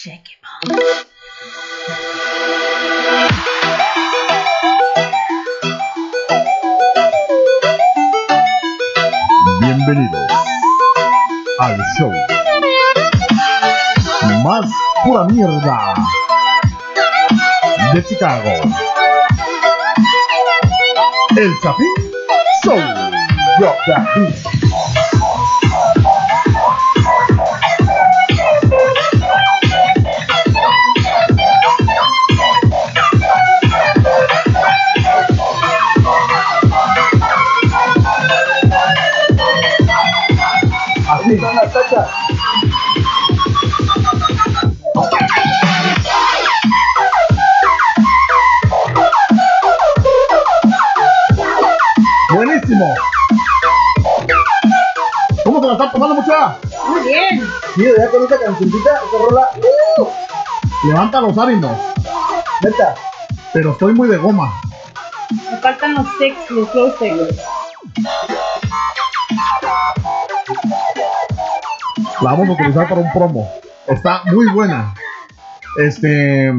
Check it out. Bienvenidos al show más pura mierda de Chicago. El Chapín Show. Muy bien. Sí, ya con esta cancioncita, esta rola. ¡uh! Levanta los ánimos. Neta. Pero estoy muy de goma. Me faltan los sex, los slow sex. La vamos a utilizar para un promo. Está muy buena. Este.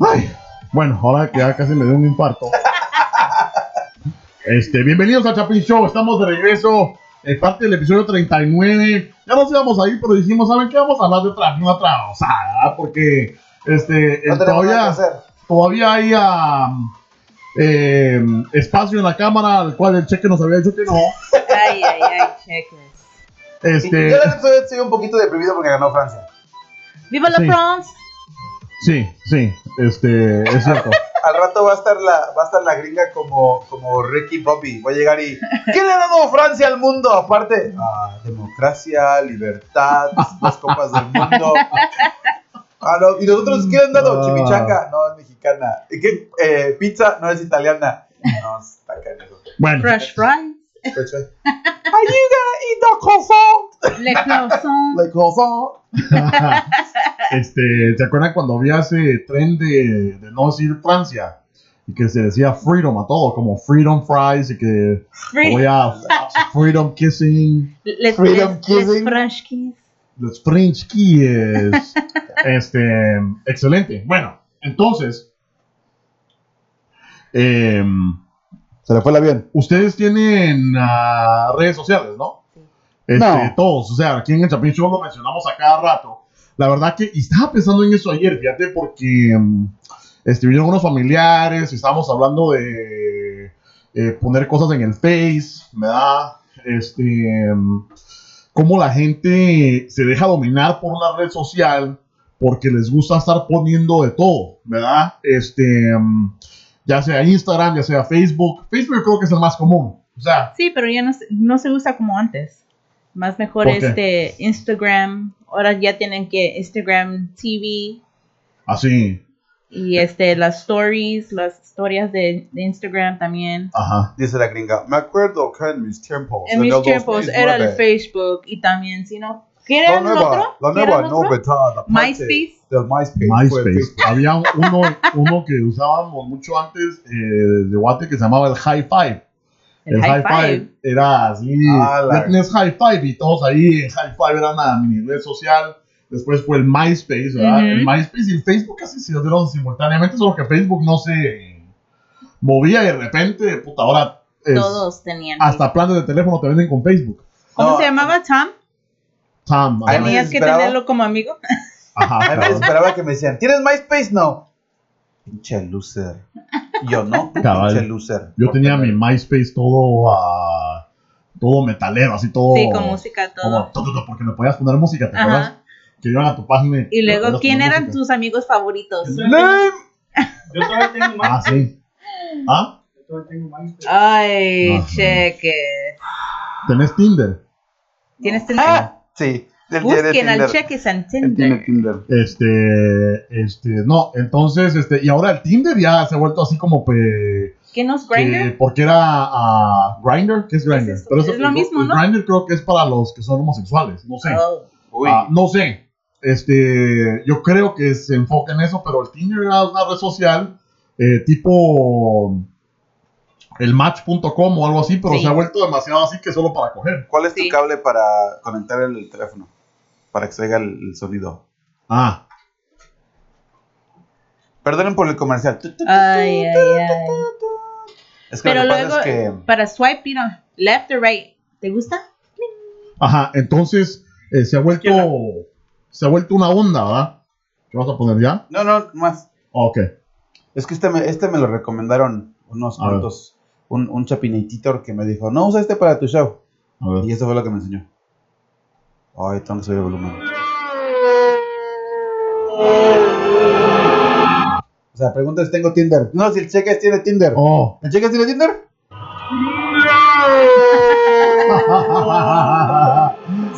Ay. Bueno, ahora que ya casi me dio un infarto. Este, bienvenidos a Chapin Show. Estamos de regreso. En parte del episodio 39. Ya nos íbamos a ir, pero dijimos, ¿saben qué? Vamos a hablar de otra, una otra osada, Porque este, No eh, todavía, todavía hay um, eh, espacio en la cámara al cual el cheque nos había dicho que no. Ay, ay, ay, checkers. Este, Yo estoy, estoy un poquito deprimido porque ganó Francia. ¡Viva la Sí. France! sí, sí, este, es cierto. Al rato va a estar la, va a estar la gringa como, como Ricky Bobby. Va a llegar y. ¿Qué le ha dado Francia al mundo? Aparte, ah, democracia, libertad, dos copas del mundo. Ah, no, y nosotros, ¿qué le han dado? Ah. Chimichanga, no es mexicana. ¿Y qué? Eh, pizza, no es italiana. No, está canijo. Bueno, Fresh fries. Eh. Are you gonna eat the croissant? Le croissant. Like croissant. este, ¿te acuerdan cuando había ese tren de, de no decir Francia? Y que se decía freedom a todo, como freedom fries y que Free. voy a freedom kissing, Les, Freedom les, les kissing. French kiss. los French kiss. este, excelente. Bueno, entonces, em, Se le fue el avión. ustedes tienen ah, redes sociales, ¿no? Este, No. Todos, o sea, aquí en el Chapin Show lo mencionamos a cada rato. La verdad que, y estaba pensando en eso ayer, fíjate, porque mm, este, vinieron unos familiares y estábamos hablando de eh, poner cosas en el Face, ¿verdad? Este, mm, cómo la gente se deja dominar por una red social porque les gusta estar poniendo de todo, ¿verdad? Este, mm, ya sea Instagram, ya sea Facebook. Facebook yo creo que es el más común. O sea, Sí, pero ya no, se- no se usa como antes. Más mejor este Instagram. Ahora ya tienen que Instagram TV así, y este las stories, las historias de, de Instagram también. ajá. Dice la gringa, me acuerdo que en mis tiempos. En mis el tiempos era el 2009, Facebook y también, si no, ¿qué era La el nueva, otro? la ¿Qué nueva el novedad. aparte MySpace. Del MySpace. Había uno, uno que usábamos mucho antes eh, de Guate que se llamaba el High Five. El High Five. era así, Ah, tenías High Five y todos ahí en High Five era una mini red social. Después fue el MySpace, ¿verdad? El MySpace y el Facebook casi se dieron simultáneamente, solo que Facebook no se movía y de repente, puta, ahora es- Todos tenían. hasta planes de teléfono te venden con Facebook. ¿Cómo No. se llamaba Tom? Ajá, me Tenías que tenerlo como amigo. ajá, A me esperaba que me decían, ¿tienes MySpace? No. Pinche loser. Yo no, Cabal. pinche loser. Yo tenía mi MySpace todo ah, todo metalero, así todo. Sí, con música como todo. todo, porque le podías poner música, ¿te acuerdas? Que iban a tu página. Y luego, ¿quién eran música. tus amigos favoritos? Lame. Yo todavía tengo más. Ah, sí. ¿Ah? Yo todavía tengo MySpace. Ay, Ajá. cheque. ¿Tenés Tinder? ¿Tienes Tinder? Ah, sí. Busquen al Él tiene Tinder. Tinder. Este, este, no, entonces, este, y ahora el Tinder ya se ha vuelto así como pe- ¿Qué nos que- Grindr? porque era ah, Grinder, ¿qué es Grinder? Es eso, es lo mismo, ¿no? Grinder creo que es para los que son homosexuales, no sé. Oh. Ah, no sé. Este, yo creo que se enfoca en eso, pero el Tinder era una red social eh, tipo el match.com o algo así, pero Sí. se ha vuelto demasiado así que solo para coger. ¿Cuál es tu Sí. cable para conectar el teléfono? Para que se oiga el, el sonido. Ah, Perdonen por el comercial. Ay, ay, ay. Es que Pero lo que luego, pasa es que para swipe, you know, left or right, ¿te gusta? ajá, entonces eh, se ha vuelto se ha vuelto una onda, ¿verdad? ¿Qué vas a poner ya? no, no, más. Ok. Es que este me, este me lo recomendaron unos cuantos, un, un chapinator que me dijo, no usa este para tu show. A ver. Y eso fue lo que me enseñó. Ay, tengo que subir el volumen. O sea, pregunta si tengo Tinder. No, si el Cheques tiene Tinder. Oh. ¿El Cheques tiene Tinder?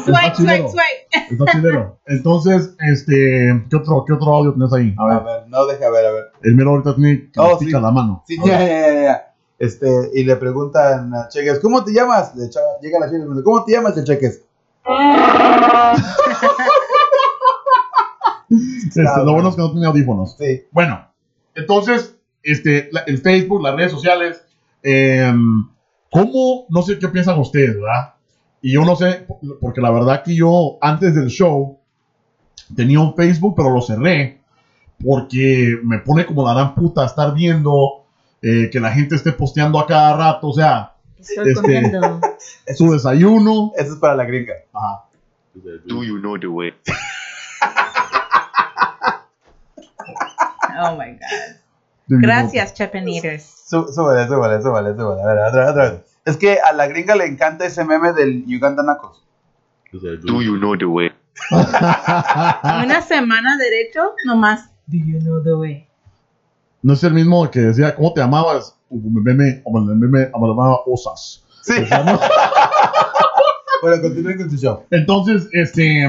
Swipe, Está chilero. swipe, swipe. Está chilero. Entonces, este, ¿qué otro, qué otro audio tienes ahí? A A ver, ver, no, deja ver, a ver. el mero ahorita tiene que Oh, sí. la mano. Sí, ver. ya, ya, ya, ya. Este, y le preguntan a Cheques, ¿cómo te llamas? Le echa- llega la chica y le pregunta, ¿cómo te llamas el Cheques? Este, lo bueno es que no tiene audífonos. Sí. Bueno, entonces, este, la- el Facebook, las redes sociales, eh, ¿cómo, no sé qué piensan ustedes, verdad? Y yo no sé, porque la verdad que yo antes del show tenía un Facebook, pero lo cerré, porque me pone como la gran puta estar viendo eh, que la gente esté posteando a cada rato, o sea, Estoy Este- comiendo. su desayuno. Eso es para la gringa. Ajá. Do you know the way? Oh my God. Gracias, Chapanators. Sú- Súbele, súbele, súbele, súbele. A ver, otra vez, otra vez. Es que a la gringa le encanta ese meme del Uganda Nacos. Do you know the way? Una semana derecho, nomás. Do you know the way? No es el mismo que decía, ¿cómo te llamabas? Meme, me llamaba Osas. Sí. O sea, ¿no? Bueno, continúen con tu show. Entonces, este,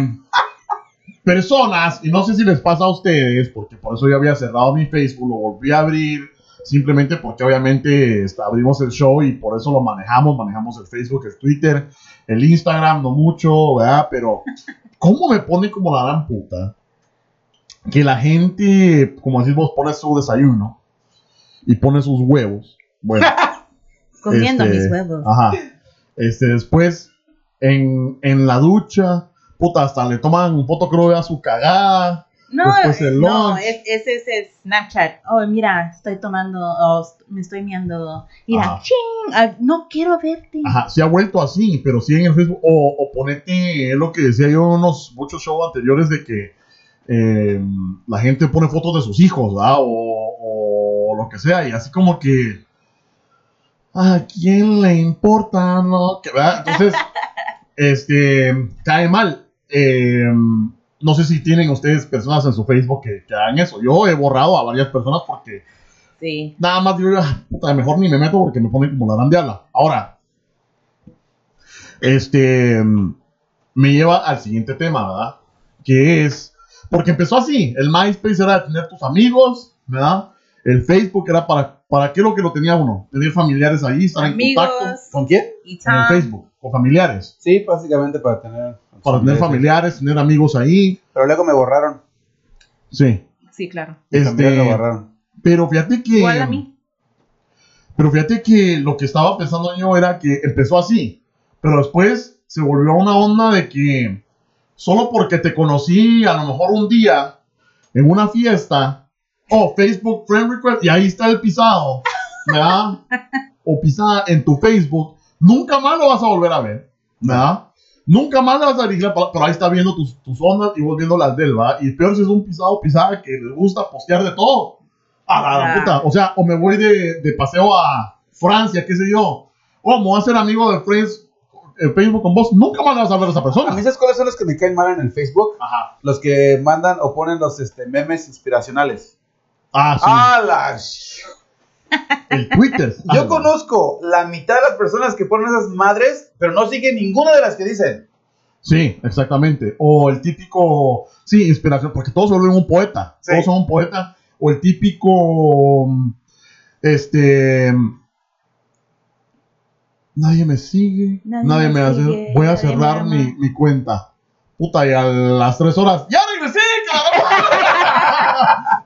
personas, y no sé si les pasa a ustedes, porque por eso yo había cerrado mi Facebook, lo volví a abrir, simplemente porque obviamente este, abrimos el show y por eso lo manejamos, manejamos el Facebook, el Twitter, el Instagram, no mucho, ¿verdad? Pero, ¿cómo me pone como la gran puta? Que la gente, como decís vos, pone su desayuno y pone sus huevos. Bueno. Comiendo Este, mis huevos. Ajá. Este, después, en, en la ducha, puta, hasta le toman foto, creo, a su cagada. No, no, es- ese es Snapchat. Oh, mira, estoy tomando, oh, me estoy miando. Mira, ching, ah, no quiero verte. Ajá, se ha vuelto así, pero sí en el Facebook. O, o ponete, lo que decía yo en unos muchos shows anteriores de que eh, la gente pone fotos de sus hijos, ¿verdad? O, o lo que sea, y así como que. ¿A quién le importa? No. Entonces, este, cae mal. Eh, no sé si tienen ustedes personas en su Facebook que, que hagan eso. Yo he borrado a varias personas porque Sí. nada más digo, "Ah, puta, mejor ni me meto porque me pone como la grandeala. Ahora, este me lleva al siguiente tema, ¿verdad? Que es, porque empezó así, el MySpace era de tener tus amigos, ¿verdad? El Facebook era para, ¿para qué lo que lo tenía uno? Tener familiares ahí, estar en contacto ¿Con quién? Y en el Facebook, con familiares. Sí, básicamente para tener. Para tener familiares, tener amigos ahí, Pero luego me borraron. sí. Sí, claro. También Este, lo borraron. pero fíjate que... Igual a mí. Pero fíjate que lo que estaba pensando yo era que empezó así, pero después se volvió una onda de que solo porque te conocí a lo mejor un día en una fiesta, oh, Facebook Friend Request, y ahí está el pisado, ¿verdad? o pisada en tu Facebook, nunca más lo vas a volver a ver, ¿verdad? Nunca más le vas a dirigir pero ahí está viendo tus, tus ondas y vos viendo las de él, ¿verdad? Y peor si es un pisado pisada que les gusta postear de todo. A la puta. O sea, o me voy de, de paseo a Francia, qué sé yo. O me voy a ser amigo de Friends, eh, Facebook con vos. Nunca más vas a ver a esa A persona. mí, ¿sabes cuáles son los que me caen mal en el Facebook? Ajá. Los que mandan o ponen los este, memes inspiracionales. Ah, sí. ¡Ah, la El Twitter. Yo Ah, conozco la mitad de las personas que ponen esas madres, pero no siguen ninguna de las que dicen. Sí, exactamente. O el típico, sí, inspiración, porque todos vuelven un poeta. Sí. Todos son un poeta. O el típico, este, nadie me sigue, nadie, Nadie me me hace, sigue, voy a cerrar mi, mi cuenta. Puta, y a las tres horas, ya regresé, cabrón.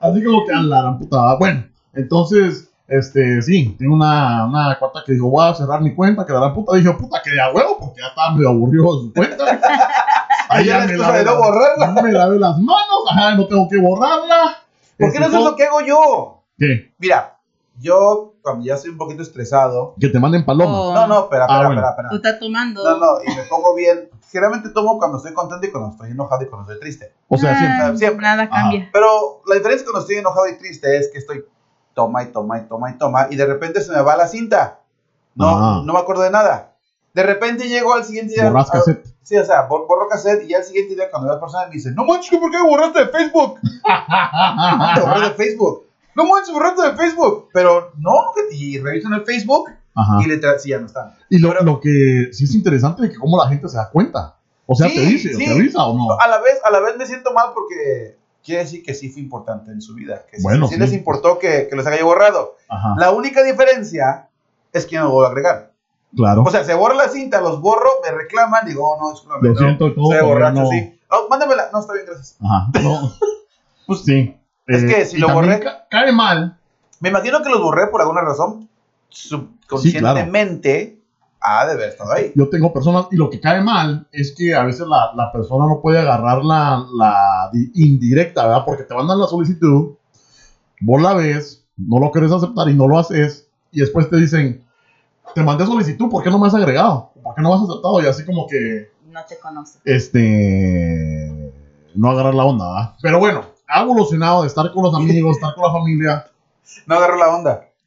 Así como que a la gran puta. Bueno, entonces, este, sí, tengo una, una cuata que dijo, voy a cerrar mi cuenta, que la gran puta dijo, puta, que de a huevo, porque ya estaba medio aburrido de su cuenta. Ahí ya la me lavé no las- borrarla. Me lavé las manos, ajá, no tengo que borrarla. ¿Por qué Este, no haces todo- lo que hago yo? ¿Qué? Mira, yo cuando ya estoy un poquito estresado. Que te manden paloma. Oh. No, no, espera, Ah, espera, bueno. espera, espera. Tú estás tomando. No, no, y me pongo bien. Generalmente tomo cuando estoy contento y cuando estoy enojado y cuando estoy triste. O sea, Ah, siempre. siempre. Nada cambia. Pero la diferencia cuando estoy enojado y triste es que estoy toma y toma y toma y toma y de repente se me va la cinta. No, Ah. no me acuerdo de nada. De repente llego al siguiente día. Borras ah, cassette. Sí, o sea, bor- borro cassette y ya al siguiente día cuando veo a la persona me dice, no manches, ¿por qué me borraste de Facebook? Te borré de Facebook. No manches, borraste de Facebook. Pero no, y reviso en el Facebook Ajá. y literal, sí, ya no están. Y lo, Pero- lo que sí es interesante es que cómo la gente se da cuenta. O sea, Sí, te dice, sí. te avisa o no. A la vez, a la vez me siento mal porque quiere decir que sí fue importante en su vida. Que Bueno, sí, sí. les importó que, que los haya borrado. Ajá, La única diferencia es que no lo voy a agregar. claro. O sea, se borra la cinta, los borro, me reclaman, digo, oh, no, discúlpame. Lo no, siento todo, Soy pero borracho, no. sí. Oh, mándamela. No, está bien, gracias. Ajá. No. pues sí. Es que si lo borré- ca- cae mal. Me imagino que los borré por alguna razón. Subconscientemente ha de haber estado ahí. Yo tengo personas, y lo que cae mal es que a veces la, la persona no puede agarrar la, la di- indirecta, ¿verdad? Porque te mandan la solicitud, vos la ves, no lo querés aceptar y no lo haces, y después te dicen, te mandé solicitud, ¿por qué no me has agregado? ¿Por qué no me has aceptado? Y así como que, No te conoce. este, no agarrar la onda, ¿verdad? Pero bueno, ha evolucionado de estar con los amigos, estar con la familia, No agarro la onda.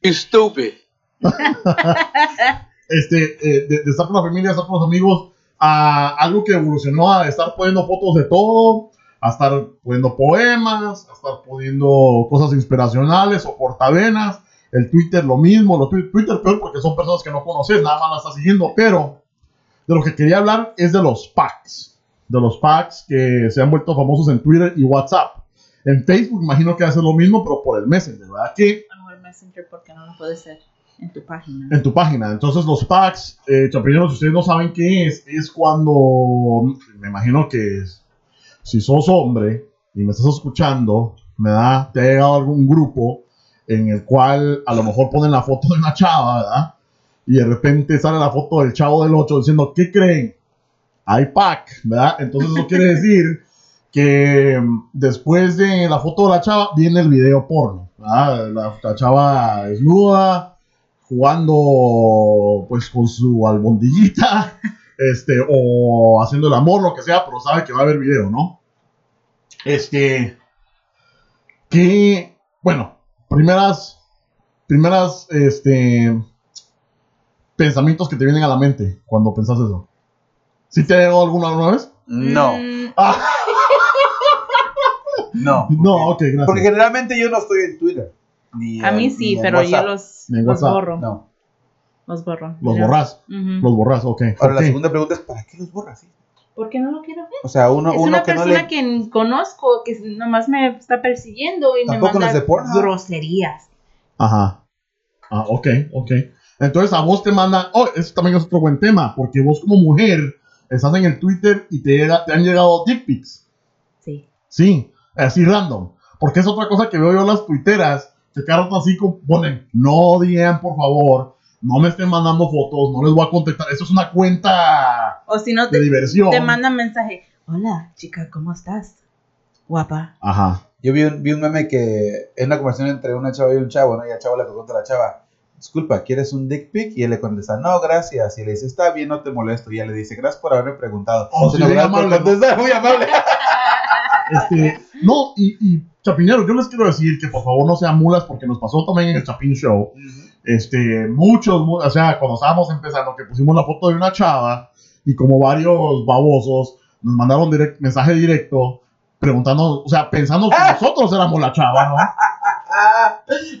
este, eh, de, de estar con la familia, estar con los amigos, a algo que evolucionó a estar poniendo fotos de todo, a estar poniendo poemas, a estar poniendo cosas inspiracionales o portavenas. El Twitter lo mismo, lo twi- Twitter peor porque son personas que no conoces, nada más la estás siguiendo, pero de lo que quería hablar es de los packs, de los packs que se han vuelto famosos en Twitter y WhatsApp. En Facebook imagino que hace lo mismo, pero por el Messenger, ¿verdad? Que A lo mejor Messenger porque no lo puede ser en tu página. en tu página. Entonces los packs, eh, si ustedes no saben qué es, es cuando, me imagino que es, si sos hombre y me estás escuchando, me da, te ha llegado algún grupo en el cual a lo mejor ponen la foto de una chava, ¿verdad? Y de repente sale la foto del chavo del 8 diciendo, ¿qué creen? Hay pack, ¿verdad? Entonces eso quiere decir que mm, después de la foto de la chava viene el video porno, ¿verdad? La, la chava desnuda, jugando pues con su albondillita, este, o haciendo el amor, lo que sea, pero sabe que va a haber video, ¿no? Este, que, bueno, primeras, primeras, este, pensamientos que te vienen a la mente cuando pensás eso. ¿Sí te ha llegado alguna, alguna vez? No, Mm, Ah, no. no, ok, gracias. Porque generalmente yo no estoy en Twitter. Ni a mí sí, pero yo los, borro. No. Los borro. Los Mira. borras, los borras, ok. Ahora, la segunda pregunta es: ¿para qué los borras? sí? ¿Por qué no lo quiero ver? O sea, uno, es uno una que no persona le. que conozco, que nomás me está persiguiendo y me manda groserías. Ajá. Ah, ok, ok. Entonces a vos te mandan, oh, eso también es otro buen tema, porque vos como mujer estás en el Twitter y te, llega, te han llegado dick pics. Sí. Sí, así random. Porque es otra cosa que veo yo en las tuiteras, que cada rato así como ponen, no digan por favor, no me estén mandando fotos, no les voy a contestar. Eso es una cuenta O si no, de te, diversión. te mandan mensaje. Hola, chica, ¿cómo estás? Guapa. Ajá. Yo vi un, vi un meme que es una conversación entre una chava y un chavo, ¿no? Y el chavo le pregunta a la chava, disculpa, ¿quieres un dick pic? Y él le contesta, no, gracias. Y le dice, está bien, no te molesto. Y ella le dice, gracias por haberme preguntado. Oh, sí, no, por amable, muy amable. Este, no, y, y Chapineros, yo les quiero decir que por favor no sean mulas porque nos pasó también en el Chapin Show. Este, muchos, mu- o sea, cuando estábamos empezando, que pusimos la foto de una chava y como varios babosos nos mandaron direct, mensaje directo preguntando, o sea, pensando que nosotros éramos la chava, ¿no?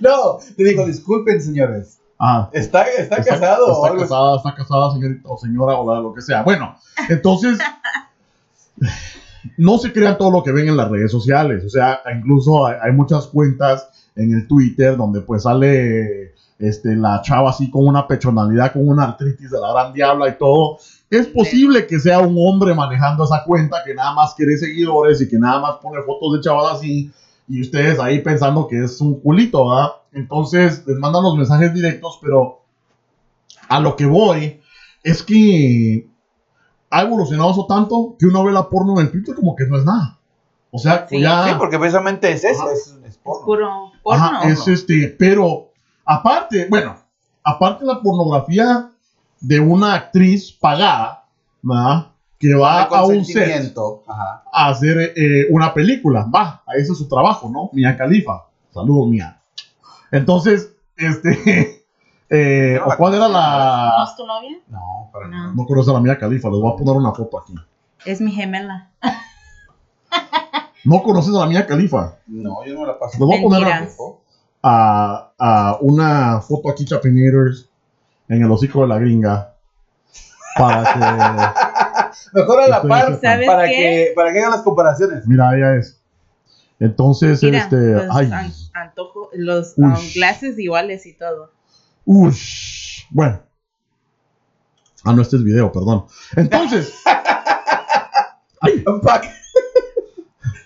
no, te digo, disculpen, señores. Ah, Está, está, casado. Está casada, está casada, señorita o señora o la- lo que sea. Bueno, entonces, no se crean todo lo que ven en las redes sociales. O sea, incluso hay, hay muchas cuentas en el Twitter donde pues sale este, la chava así con una pechonalidad, con una artritis de la gran diabla y todo. Es posible que sea un hombre manejando esa cuenta que nada más quiere seguidores y que nada más pone fotos de chavas así y ustedes ahí pensando que es un culito, ¿verdad? Entonces les mandan los mensajes directos, pero a lo que voy es que ha evolucionado eso tanto que uno ve la porno en el Twitter como que no es nada. O sea, Sí, ya. Sí, porque precisamente es eso, Ajá. es, es porno. Puro porno. Ajá, es este, pero aparte, bueno, aparte la pornografía de una actriz pagada, ¿verdad? Que va a un set. Ajá. a hacer eh, una película, va, a ese es su trabajo, ¿no? Mia Khalifa, saludos Mia. Entonces, este, eh, no ¿o ¿cuál era ¿No la...? es tu novia? No, para No. nada. No conoce a la Mia Khalifa, les voy a poner una foto aquí. Es mi gemela. No conoces a la Mia Khalifa. No, yo no me la paso. Les voy a poner a, Mentiras. a- a una foto aquí, Chapinators, en el hocico de la gringa. Para Mejor a la par. ¿Sabes para qué? que, para que hagan las comparaciones. que. Mira, ella es. Entonces, Mira, este. los Ay. an- antojo, los um, glasses iguales y todo. Ush. Bueno. Ah, no, este es video, perdón. Entonces, Un pack.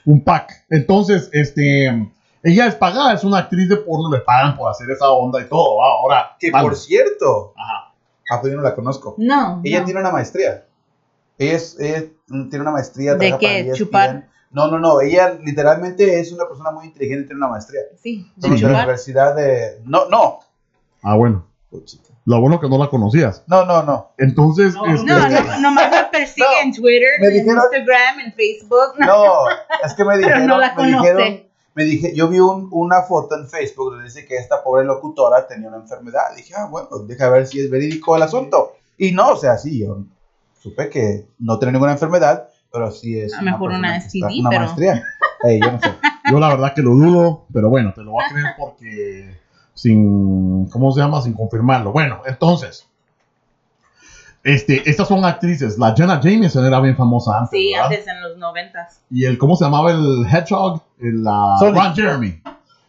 un pack. Entonces, este. Ella es pagada, es una actriz de porno, le pagan por hacer esa onda y todo. Ahora. Que vale. por cierto, Ajá. ah, pues yo no la conozco. No. Ella no. tiene una maestría. Ella, es- ella tiene una maestría. ¿De qué? para ESPN. ¿Chupar? No, no, no. Ella literalmente es una persona muy inteligente y tiene una maestría. Sí, De de la chupar. Universidad de. No, no. Ah, bueno. Lo bueno que no la conocías. No, no, no. Entonces, No, este, No, no, nomás me persigue No, en Twitter, me en dijeron- Instagram, en Facebook. No, No, es que me pero dijeron. no la me dijeron me dije, yo vi un- una foto en Facebook donde dice que esta pobre locutora tenía una enfermedad. Dije, ah, bueno, deja ver si es verídico el asunto. Y no, o sea, sí, yo supe que no tiene ninguna enfermedad, pero sí es. A lo mejor una STD, una pero- maestría. Yo no sé. yo la verdad que lo dudo, pero bueno, te lo voy a creer porque sin, ¿cómo se llama? Sin confirmarlo. Bueno, entonces, este, estas son actrices. La Jenna Jameson era bien famosa antes, Sí, ¿verdad? antes en los noventas. Y el, ¿cómo se llamaba el Hedgehog? El, la Sonic. Ron Jeremy.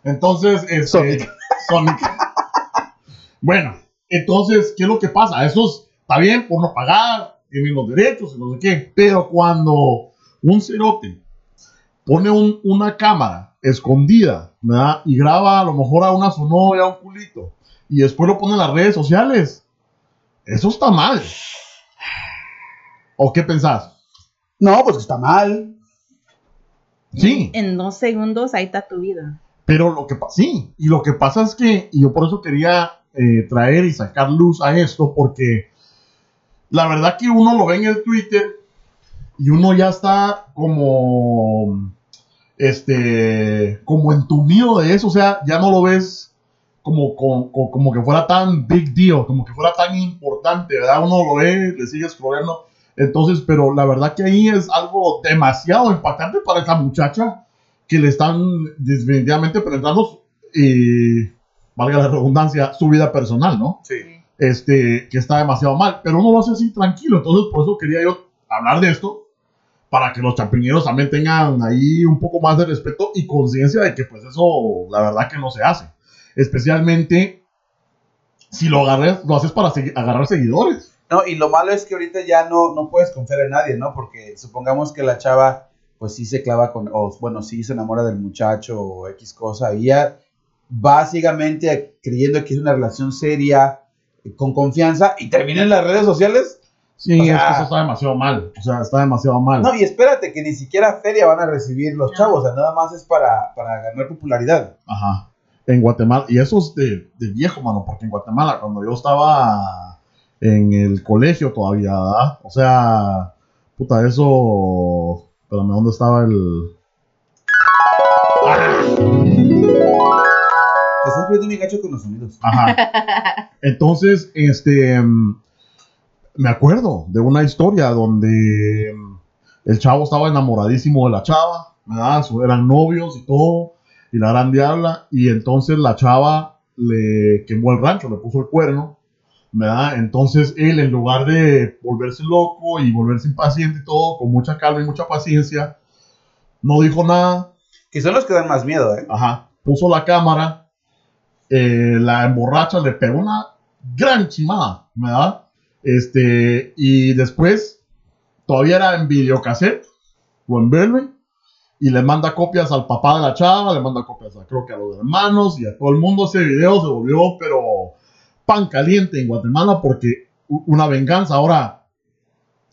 Entonces, este, Sonic. Sonic. bueno, entonces, ¿qué es lo que pasa? Esos, está bien por no pagar, tienen los derechos y no sé qué, pero cuando un cerote pone un- una cámara escondida, ¿verdad? Y graba a lo mejor a una su novia, a un culito, y después lo pone en las redes sociales, eso está mal. ¿O qué pensás? No, pues está mal. Sí. En dos segundos ahí está tu vida. Pero lo que pasa, sí, y lo que pasa es que, y yo por eso quería eh, traer y sacar luz a esto, porque la verdad que uno lo ve en el Twitter y uno ya está como, este, como entumido de eso, o sea, ya no lo ves como, como, como- que fuera tan big deal, como que fuera tan importante, ¿verdad? Uno lo ve, le sigue scrollando, entonces, pero la verdad que ahí es algo demasiado impactante para esa muchacha que le están definitivamente penetrando, eh, valga la redundancia, su vida personal, ¿no? Sí. Este, que está demasiado mal, pero uno lo hace así tranquilo, entonces por eso quería yo hablar de esto, para que los champiñeros también tengan ahí un poco más de respeto y conciencia de que pues eso, la verdad que no se hace, especialmente si lo agarres, lo haces para agarrar seguidores. No, y lo malo es que ahorita ya no, no puedes confiar en nadie, ¿no? Porque supongamos que la chava, pues sí se clava con, o bueno, sí se enamora del muchacho o X cosa, y ya básicamente creyendo que es una relación seria, con confianza, y termina en las redes sociales. Sí, O sea- es que eso está demasiado mal, o sea, está demasiado mal. No, y espérate, que ni siquiera feria van a recibir los No. chavos, o sea, nada más es para, para ganar popularidad. Ajá. En Guatemala, y eso es de, de viejo, mano, porque en Guatemala, cuando yo estaba en el colegio todavía, ¿verdad? O sea, puta, eso. Espérame, ¿dónde estaba el.? Te estás poniendo mi gacho con los sonidos. Ajá. Entonces, este. mm, Me acuerdo de una historia donde mm, el chavo estaba enamoradísimo de la chava, ¿verdad? Eran novios y todo, y la gran diabla, y entonces la chava le quemó el rancho, le puso el cuerno, ¿verdad? Entonces él, en lugar de volverse loco y volverse impaciente y todo, con mucha calma y mucha paciencia, no dijo nada, Que son los que dan más miedo, ¿eh? Ajá. Puso la cámara, eh, la emborracha, le pegó una gran chimada, ¿verdad? Este, y después, todavía era en videocassette, lo envuelve y le manda copias al papá de la chava, le manda copias a, creo que a los hermanos y a todo el mundo. Ese video se volvió, pero pan caliente en Guatemala porque una venganza. Ahora,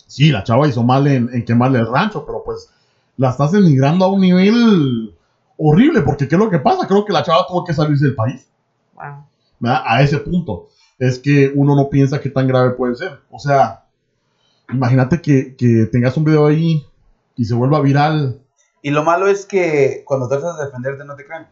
sí, la chava hizo mal en, en quemarle el rancho, pero pues la estás denigrando a un nivel horrible, porque ¿qué es lo que pasa? Creo que la chava tuvo que salirse del país. A ese punto. Es que uno no piensa qué tan grave puede ser. O sea, imagínate que, que tengas un video ahí y se vuelva viral. Y lo malo es que cuando tratas de defenderte no te creen.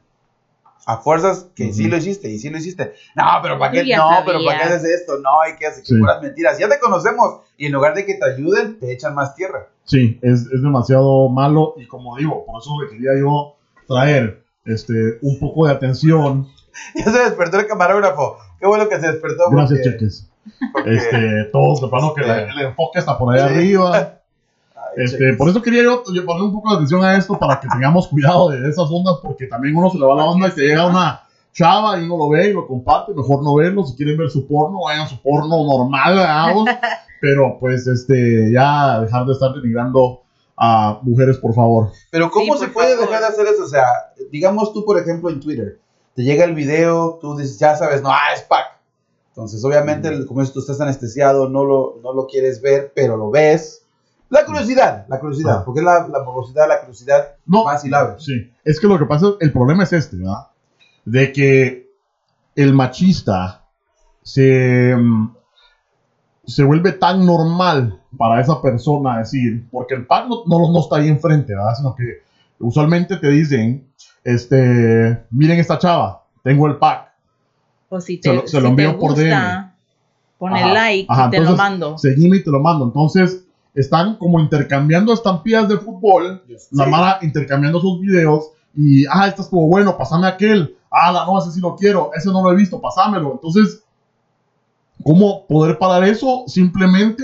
A fuerzas que sí Ujú. lo hiciste y sí lo hiciste. No, pero ¿para qué? No, pero ¿para qué haces esto? No, hay que hacer Sí. puras mentiras. Ya te conocemos y en lugar de que te ayuden, te echan más tierra. Sí, es, es demasiado malo y como digo, por eso le quería yo traer este, un poco de atención. Ya se despertó el camarógrafo. Qué bueno que se despertó. Gracias, porque- Cheques. porque- Este, todos de plano que la- el enfoque está por allá Sí. arriba. Ay, Este, Cheques. por eso quería yo, yo poner un poco de atención a esto para que tengamos cuidado de esas ondas, porque también uno se le va la onda y te llega una chava y uno lo ve y lo comparte, mejor no verlo, si quieren ver su porno, vayan a su porno normal, hagamos, pero pues este, ya dejar de estar denigrando a mujeres, por favor. Pero ¿cómo Sí, se puede favor. dejar de hacer eso? O sea, digamos tú, por ejemplo, en Twitter, te llega el video, tú dices, ya sabes, no, ah, es pack. Entonces, obviamente, como dices, tú estás anestesiado, no lo, no lo quieres ver, pero lo ves. La curiosidad, la curiosidad, Ah. porque es la, la morbosidad, la curiosidad No, más y la ves. Sí, es que lo que pasa, el problema es este, ¿verdad? De que el machista se, mm, se vuelve tan normal para esa persona decir, porque el pack no, no, no está ahí enfrente, ¿verdad? Sino que usualmente te dicen, este, miren esta chava, tengo el pack. O si Se te, lo- se lo envío te por gusta, pon el like ajá, y te lo mando. Seguime y te lo mando. Entonces, están como intercambiando estampillas de fútbol la Sí. mala intercambiando sus videos y, ah, este estuvo bueno, pasame aquel, ah, la no, ese sí lo quiero, ese no lo he visto, pasámelo. Entonces, ¿cómo poder parar eso? Simplemente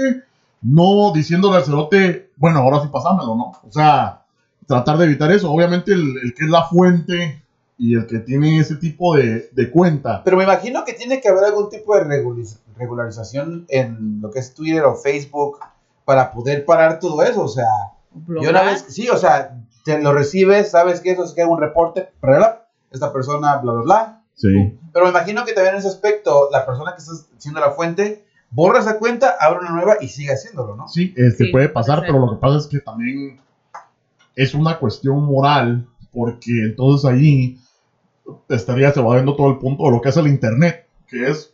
no diciéndole al cerote, bueno, ahora sí pasámelo, ¿no? O sea, tratar de evitar eso. Obviamente, el, el que es la fuente y el que tiene ese tipo de, de cuenta. Pero me imagino que tiene que haber algún tipo de regulis- regularización en lo que es Twitter o Facebook para poder parar todo eso. O sea, yo una vez, sí, o sea, te lo recibes, sabes que eso es que hay un reporte. Esta persona, bla, bla, bla. Sí. Pero me imagino que también en ese aspecto, la persona que está siendo la fuente, borra esa cuenta, abre una nueva y sigue haciéndolo, ¿no? Sí, este Sí, puede pasar, pero lo que pasa es que también es una cuestión moral, porque entonces ahí estarías evadiendo todo el punto de lo que es el Internet, que es,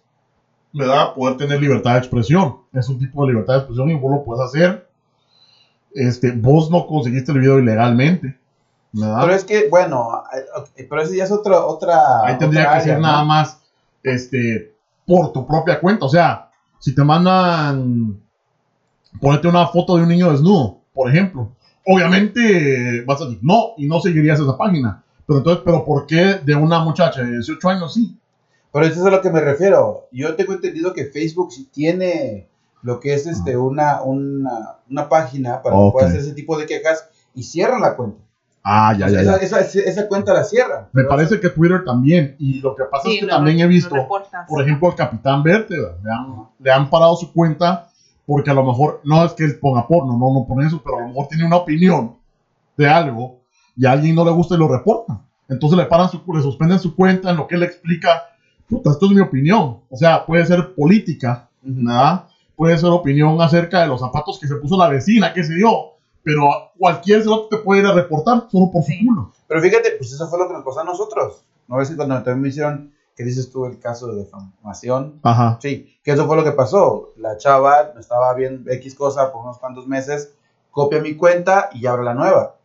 ¿verdad? Poder tener libertad de expresión. Es un tipo de libertad de expresión y vos lo puedes hacer. Este, vos no conseguiste el video ilegalmente, ¿verdad? Pero es que, bueno, eh, pero ese ya es otra, otra. Ahí tendría otra que ser nada más este, por tu propia cuenta. O sea, si te mandan, ponete una foto de un niño desnudo, por ejemplo, obviamente vas a decir no y no seguirías esa página. Pero entonces, ¿pero por qué de una muchacha de 18 años sí? Pero eso es a lo que me refiero. Yo tengo entendido que Facebook sí tiene lo que es este una, una, una página para Ok. que pueda hacer ese tipo de quejas y cierran la cuenta. Ah, ya, ya, esa, ya. esa- esa- esa cuenta la cierran. Me parece que Twitter también. Y lo que pasa Sí, es que lo- también he visto, por ejemplo, el Capitán Vértebra. Le han, le han parado su cuenta porque a lo mejor, no es que él ponga porno, no, no pone eso, pero a lo mejor tiene una opinión de algo y a alguien no le gusta y lo reporta. Entonces le paran su, le suspenden su cuenta en lo que él explica, puta, esto es mi opinión. O sea, puede ser política. ¿verdad? Puede ser opinión acerca de los zapatos que se puso la vecina, qué sé yo. Pero cualquier cerote te puede ir a reportar solo por su culo. Pero fíjate, pues eso fue lo que nos pasó a nosotros. ¿No ves que cuando también me hicieron, que dices tú el caso de defamación? Ajá. Sí, que eso fue lo que pasó. La chava estaba viendo X cosa por unos cuantos meses, copia mi cuenta y abre la nueva.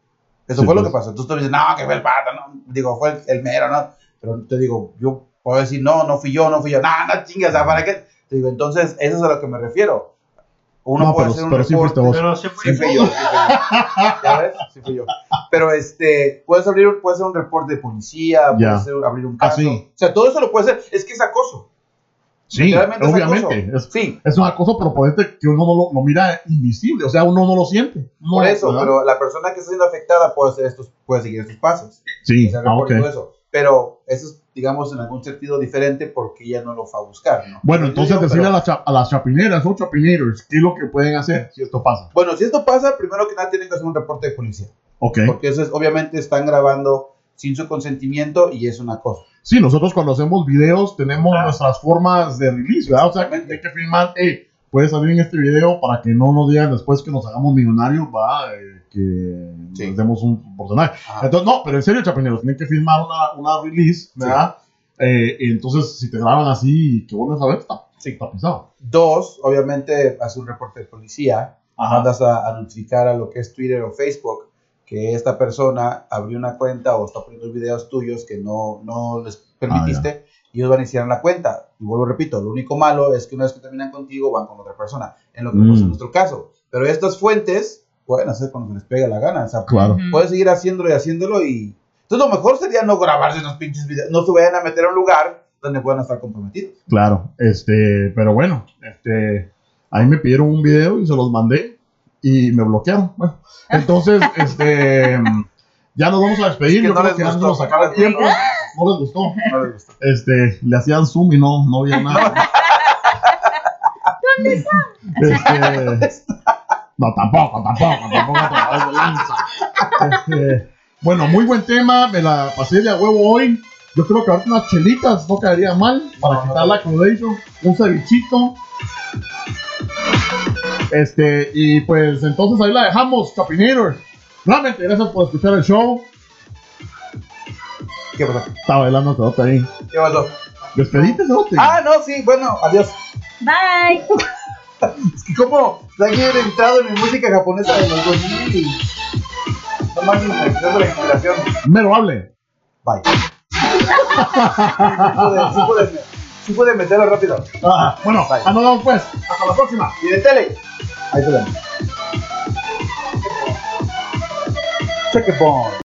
Eso Sí, fue lo pues. que pasó. Entonces tú dices, no, que fue el pata, no. Digo, fue el, el mero, ¿no? Pero te digo, yo puedo decir, no, no fui yo, no fui yo. No, no chingas, ¿para qué? Te digo, entonces, eso es a lo que me refiero. Uno No, puede pero- hacer un pero sí reporte. fuiste vos. Pero Sí fui yo, sí fui yo. ¿Ya ves? Sí fui yo. Pero este, puedes abrir, puedes hacer un reporte de policía, puedes hacer- abrir un Ah, caso. sí. O sea, todo eso lo puedes hacer. Es que es acoso. Sí, obviamente. acoso. Es, Sí, es una cosa, pero por este que uno no lo, lo mira invisible. O sea, uno no lo siente. No, por eso, ¿verdad? pero la persona que está siendo afectada puede hacer estos, puede seguir estos pasos. Sí, ah, reporte ok. todo eso. Pero eso es, digamos, en algún sentido diferente porque ella no lo fue a buscar, ¿no? Bueno, entonces pero- a las, cha- a las chapineras o chapinators qué es lo que pueden hacer si esto pasa. Bueno, si esto pasa, primero que nada tienen que hacer un reporte de policía. Ok. Porque eso es, obviamente, están grabando sin su consentimiento y es una cosa. Sí, nosotros cuando hacemos videos tenemos Ah. nuestras formas de release, ¿verdad? O sea, hay que filmar, hey, puede salir en este video para que no nos digan después que nos hagamos millonarios, va, eh, que Sí. nos demos un porcentaje. Ajá. Entonces, no, pero en serio, chapineros, tienen que firmar una, una release, ¿verdad? Eh, y entonces, si te graban así, que vos no sabes, está, Sí. está pisado. Dos, obviamente, haces un reporte de policía, mandas a, a notificar a lo que es Twitter o Facebook que esta persona abrió una cuenta o está poniendo videos tuyos que no, no les permitiste y ellos van a iniciar la cuenta. Y vuelvo, repito, lo único malo es que una vez que terminan contigo van con otra persona, en lo que Mm. pasa en nuestro caso. Pero estas fuentes pueden hacer cuando se les pegue la gana. O sea, Claro. Ujú. puedes seguir haciéndolo y haciéndolo y... Entonces lo mejor sería no grabarse los pinches videos, no se vayan a meter a un lugar donde puedan estar comprometidos. Claro, este, pero bueno, este, ahí me pidieron un video y se los mandé y me bloquearon. Bueno, entonces, este, ya nos vamos a despedir. Es que Yo no creo les que gustó. nos acaba el tiempo. No les gustó. No les gusta. Este, le hacían zoom y no, no había nada. ¿Dónde está? Este, no, tampoco, tampoco, tampoco te la des de lanza. Este, bueno, muy buen tema, me la pasé de a huevo hoy. Yo creo que ahorita unas chelitas no caería mal para No, no, quitar no. la crudation, un cevichito. Este, y pues entonces ahí la dejamos, Chapinators. Realmente, gracias por escuchar el show. ¿Qué pasó? Estaba bailando Cerote ahí. ¿Qué pasó? Despedite, Cerote. Ah, no, sí, bueno, adiós. Bye. Es que como está aquí entrado en mi música japonesa de los 2000 y... No más la inspiración. Mero hable. Bye. Sí pude, sí pude, meterlo rápido. Ah, bueno, Bye. pues. Hasta la próxima. Y de tele. Ahí se ven. Check it